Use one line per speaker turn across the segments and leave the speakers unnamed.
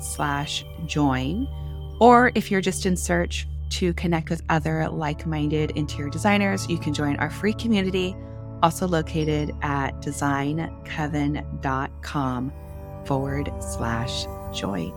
slash join. Or if you're just in search to connect with other like minded interior designers, you can join our free community, also located at designcoven.com forward slash join.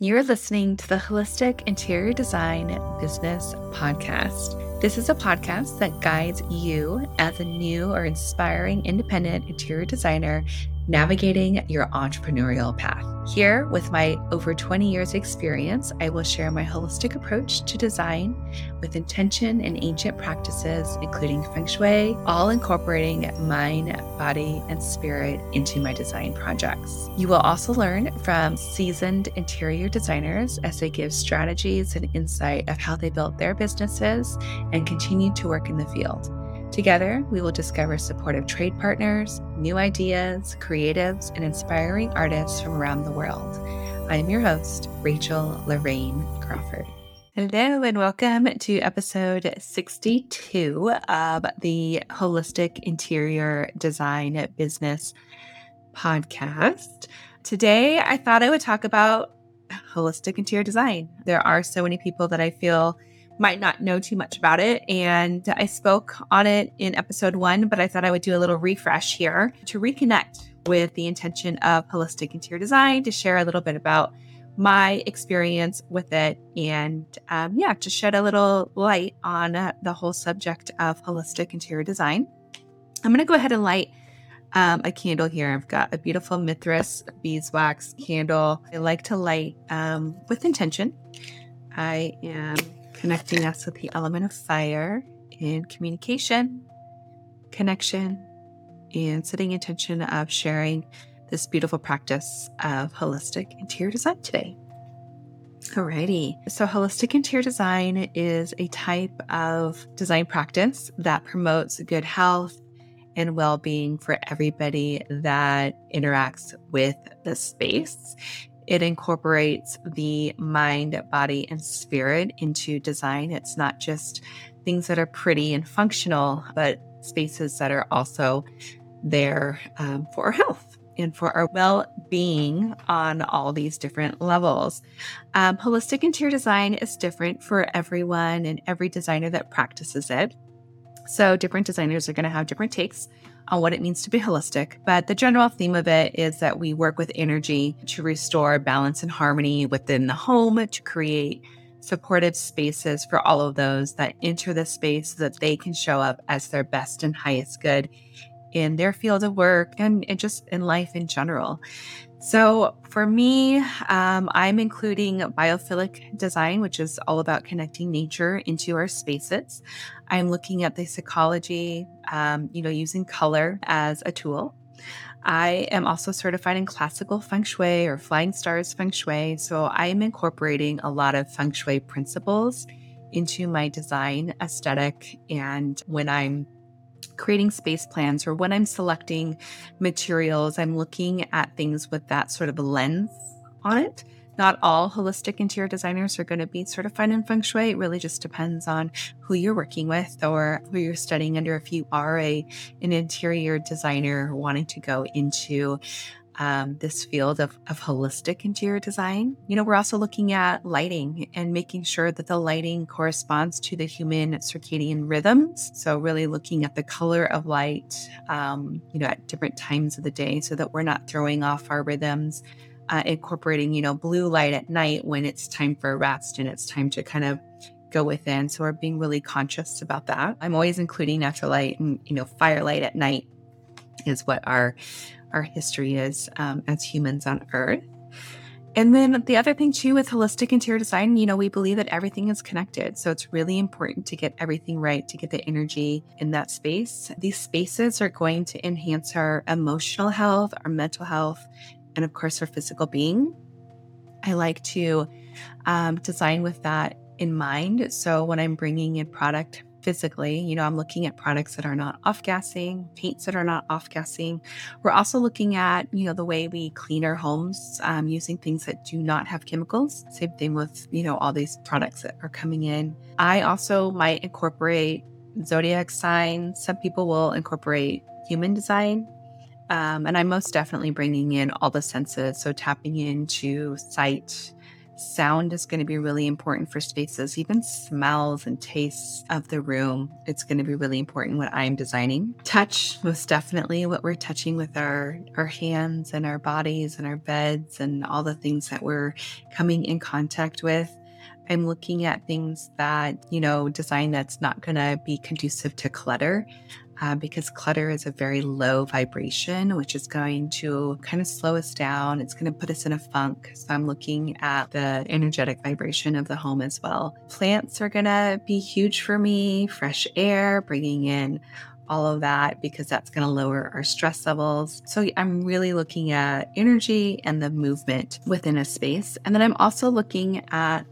You're listening to the Holistic Interior Design Business Podcast. This is a podcast that guides you as a new or inspiring independent interior designer navigating your entrepreneurial path. Here, with my over 20 years' experience, I will share my holistic approach to design with intention and ancient practices, including feng shui, all incorporating mind, body, and spirit into my design projects. You will also learn from seasoned interior designers as they give strategies and insight of how they built their businesses and continue to work in the field. Together, we will discover supportive trade partners, new ideas, creatives, and inspiring artists from around the world. I am your host, Rachel Larraine Crawford. Hello, and welcome to episode 62 of the Holistic Interior Design Business Podcast. Today, I thought I would talk about holistic interior design. There are so many people that I feel might not know too much about it. And I spoke on it in episode one, but I thought I would do a little refresh here to reconnect with the intention of holistic interior design, to share a little bit about my experience with it, and um, yeah, to shed a little light on uh, the whole subject of holistic interior design. I'm going to go ahead and light um, a candle here. I've got a beautiful Mithras beeswax candle. I like to light um, with intention. I am connecting us with the element of fire in communication, connection, and setting intention of sharing this beautiful practice of holistic interior design today. Alrighty. So, holistic interior design is a type of design practice that promotes good health and well being for everybody that interacts with the space. It incorporates the mind, body, and spirit into design. It's not just things that are pretty and functional, but spaces that are also there um, for our health and for our well being on all these different levels. Um, holistic interior design is different for everyone and every designer that practices it. So, different designers are going to have different takes on what it means to be holistic. But the general theme of it is that we work with energy to restore balance and harmony within the home, to create supportive spaces for all of those that enter the space so that they can show up as their best and highest good in their field of work and, and just in life in general. So, for me, um, I'm including biophilic design, which is all about connecting nature into our spaces. I'm looking at the psychology, um, you know, using color as a tool. I am also certified in classical feng shui or flying stars feng shui. So, I am incorporating a lot of feng shui principles into my design aesthetic. And when I'm creating space plans or when I'm selecting materials, I'm looking at things with that sort of lens on it. Not all holistic interior designers are going to be certified in feng shui. It really just depends on who you're working with or who you're studying under. If you are a, an interior designer wanting to go into um, this field of, of holistic interior design. You know, we're also looking at lighting and making sure that the lighting corresponds to the human circadian rhythms. So, really looking at the color of light, um, you know, at different times of the day so that we're not throwing off our rhythms. Uh, incorporating, you know, blue light at night when it's time for rest and it's time to kind of go within. So we're being really conscious about that. I'm always including natural light and, you know, firelight at night is what our our history is um, as humans on Earth. And then the other thing, too, with holistic interior design, you know, we believe that everything is connected. So it's really important to get everything right, to get the energy in that space. These spaces are going to enhance our emotional health, our mental health, and of course, our physical being. I like to um, design with that in mind. So when I'm bringing in product physically, you know, I'm looking at products that are not off gassing, paints that are not off gassing. We're also looking at, you know, the way we clean our homes um, using things that do not have chemicals. Same thing with, you know, all these products that are coming in. I also might incorporate zodiac signs. Some people will incorporate human design um, and I'm most definitely bringing in all the senses. So, tapping into sight, sound is going to be really important for spaces, even smells and tastes of the room. It's going to be really important what I'm designing. Touch, most definitely, what we're touching with our, our hands and our bodies and our beds and all the things that we're coming in contact with. I'm looking at things that, you know, design that's not going to be conducive to clutter uh, because clutter is a very low vibration, which is going to kind of slow us down. It's going to put us in a funk. So I'm looking at the energetic vibration of the home as well. Plants are going to be huge for me, fresh air, bringing in all of that because that's going to lower our stress levels. So I'm really looking at energy and the movement within a space. And then I'm also looking at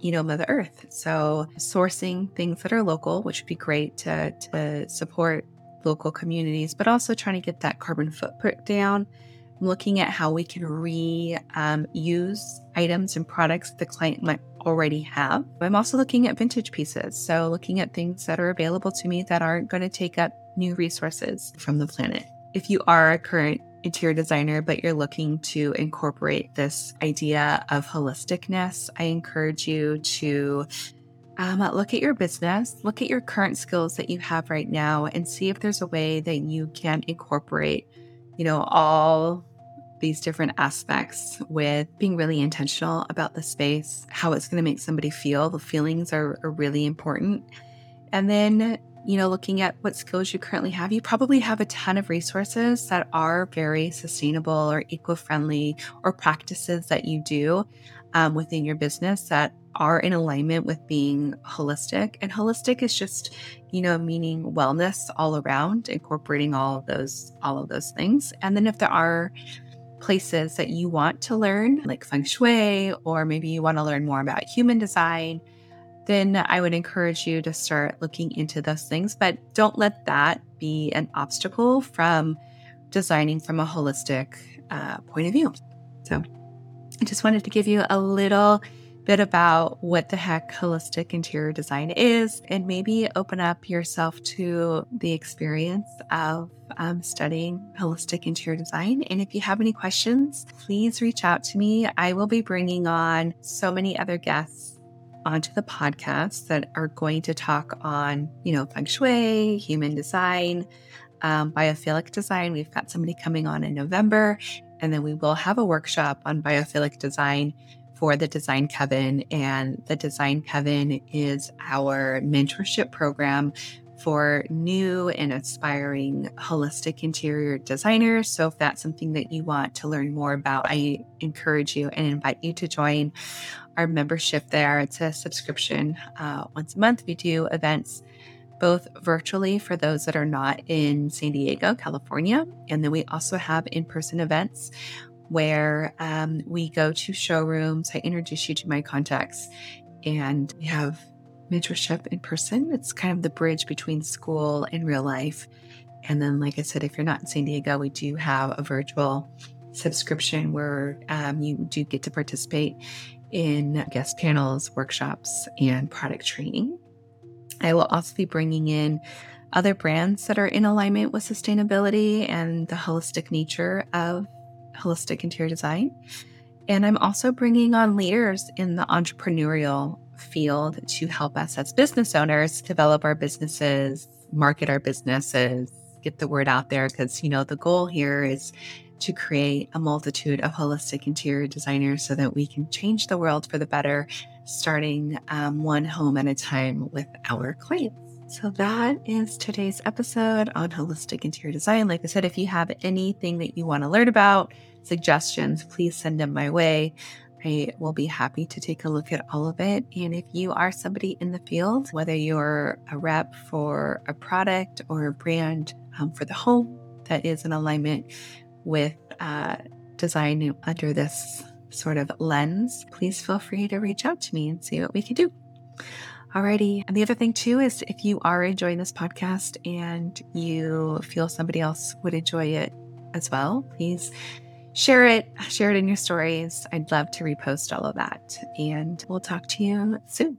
you know, Mother Earth. So sourcing things that are local, which would be great to, to support local communities, but also trying to get that carbon footprint down. I'm looking at how we can reuse um, items and products the client might already have. I'm also looking at vintage pieces. So looking at things that are available to me that aren't going to take up new resources from the planet. If you are a current interior designer, but you're looking to incorporate this idea of holisticness, I encourage you to um, look at your business, look at your current skills that you have right now, and see if there's a way that you can incorporate, you know, all these different aspects with being really intentional about the space, how it's going to make somebody feel. The feelings are, are really important. And then you know, looking at what skills you currently have, you probably have a ton of resources that are very sustainable or eco friendly or practices that you do um, within your business that are in alignment with being holistic. And holistic is just, you know, meaning wellness all around, incorporating all of those, all of those things. And then if there are places that you want to learn, like feng shui, or maybe you want to learn more about human design, then I would encourage you to start looking into those things. But don't let that be an obstacle from designing from a holistic uh, point of view. So I just wanted to give you a little bit about what the heck holistic interior design is and maybe open up yourself to the experience of um, studying holistic interior design. And if you have any questions, please reach out to me. I will be bringing on so many other guests onto the podcast that are going to talk on, you know, feng shui, human design, um, biophilic design. We've got somebody coming on in November, and then we will have a workshop on biophilic design for the Design Coven. And the Design Coven is our mentorship program for new and aspiring holistic interior designers. So, if that's something that you want to learn more about, I encourage you and invite you to join our membership there. It's a subscription. Uh, once a month, we do events both virtually for those that are not in San Diego, California. And then we also have in person events where um, we go to showrooms. I introduce you to my contacts and we have mentorship in person. It's kind of the bridge between school and real life. And then, like I said, if you're not in San Diego, we do have a virtual subscription where um, you do get to participate in guest panels, workshops, and product training. I will also be bringing in other brands that are in alignment with sustainability and the holistic nature of holistic interior design. And I'm also bringing on leaders in the entrepreneurial field to help us as business owners develop our businesses, market our businesses, get the word out there. Because, you know, the goal here is to create a multitude of holistic interior designers so that we can change the world for the better, starting um, one home at a time with our clients. So, that is today's episode on holistic interior design. Like I said, if you have anything that you want to learn about, suggestions, please send them my way. I will be happy to take a look at all of it. And if you are somebody in the field, whether you're a rep for a product or a brand um, for the home that is in alignment with uh, design under this sort of lens, please feel free to reach out to me and see what we can do. Alrighty. And the other thing too is if you are enjoying this podcast and you feel somebody else would enjoy it as well, please share it, share it in your stories. I'd love to repost all of that. And we'll talk to you soon.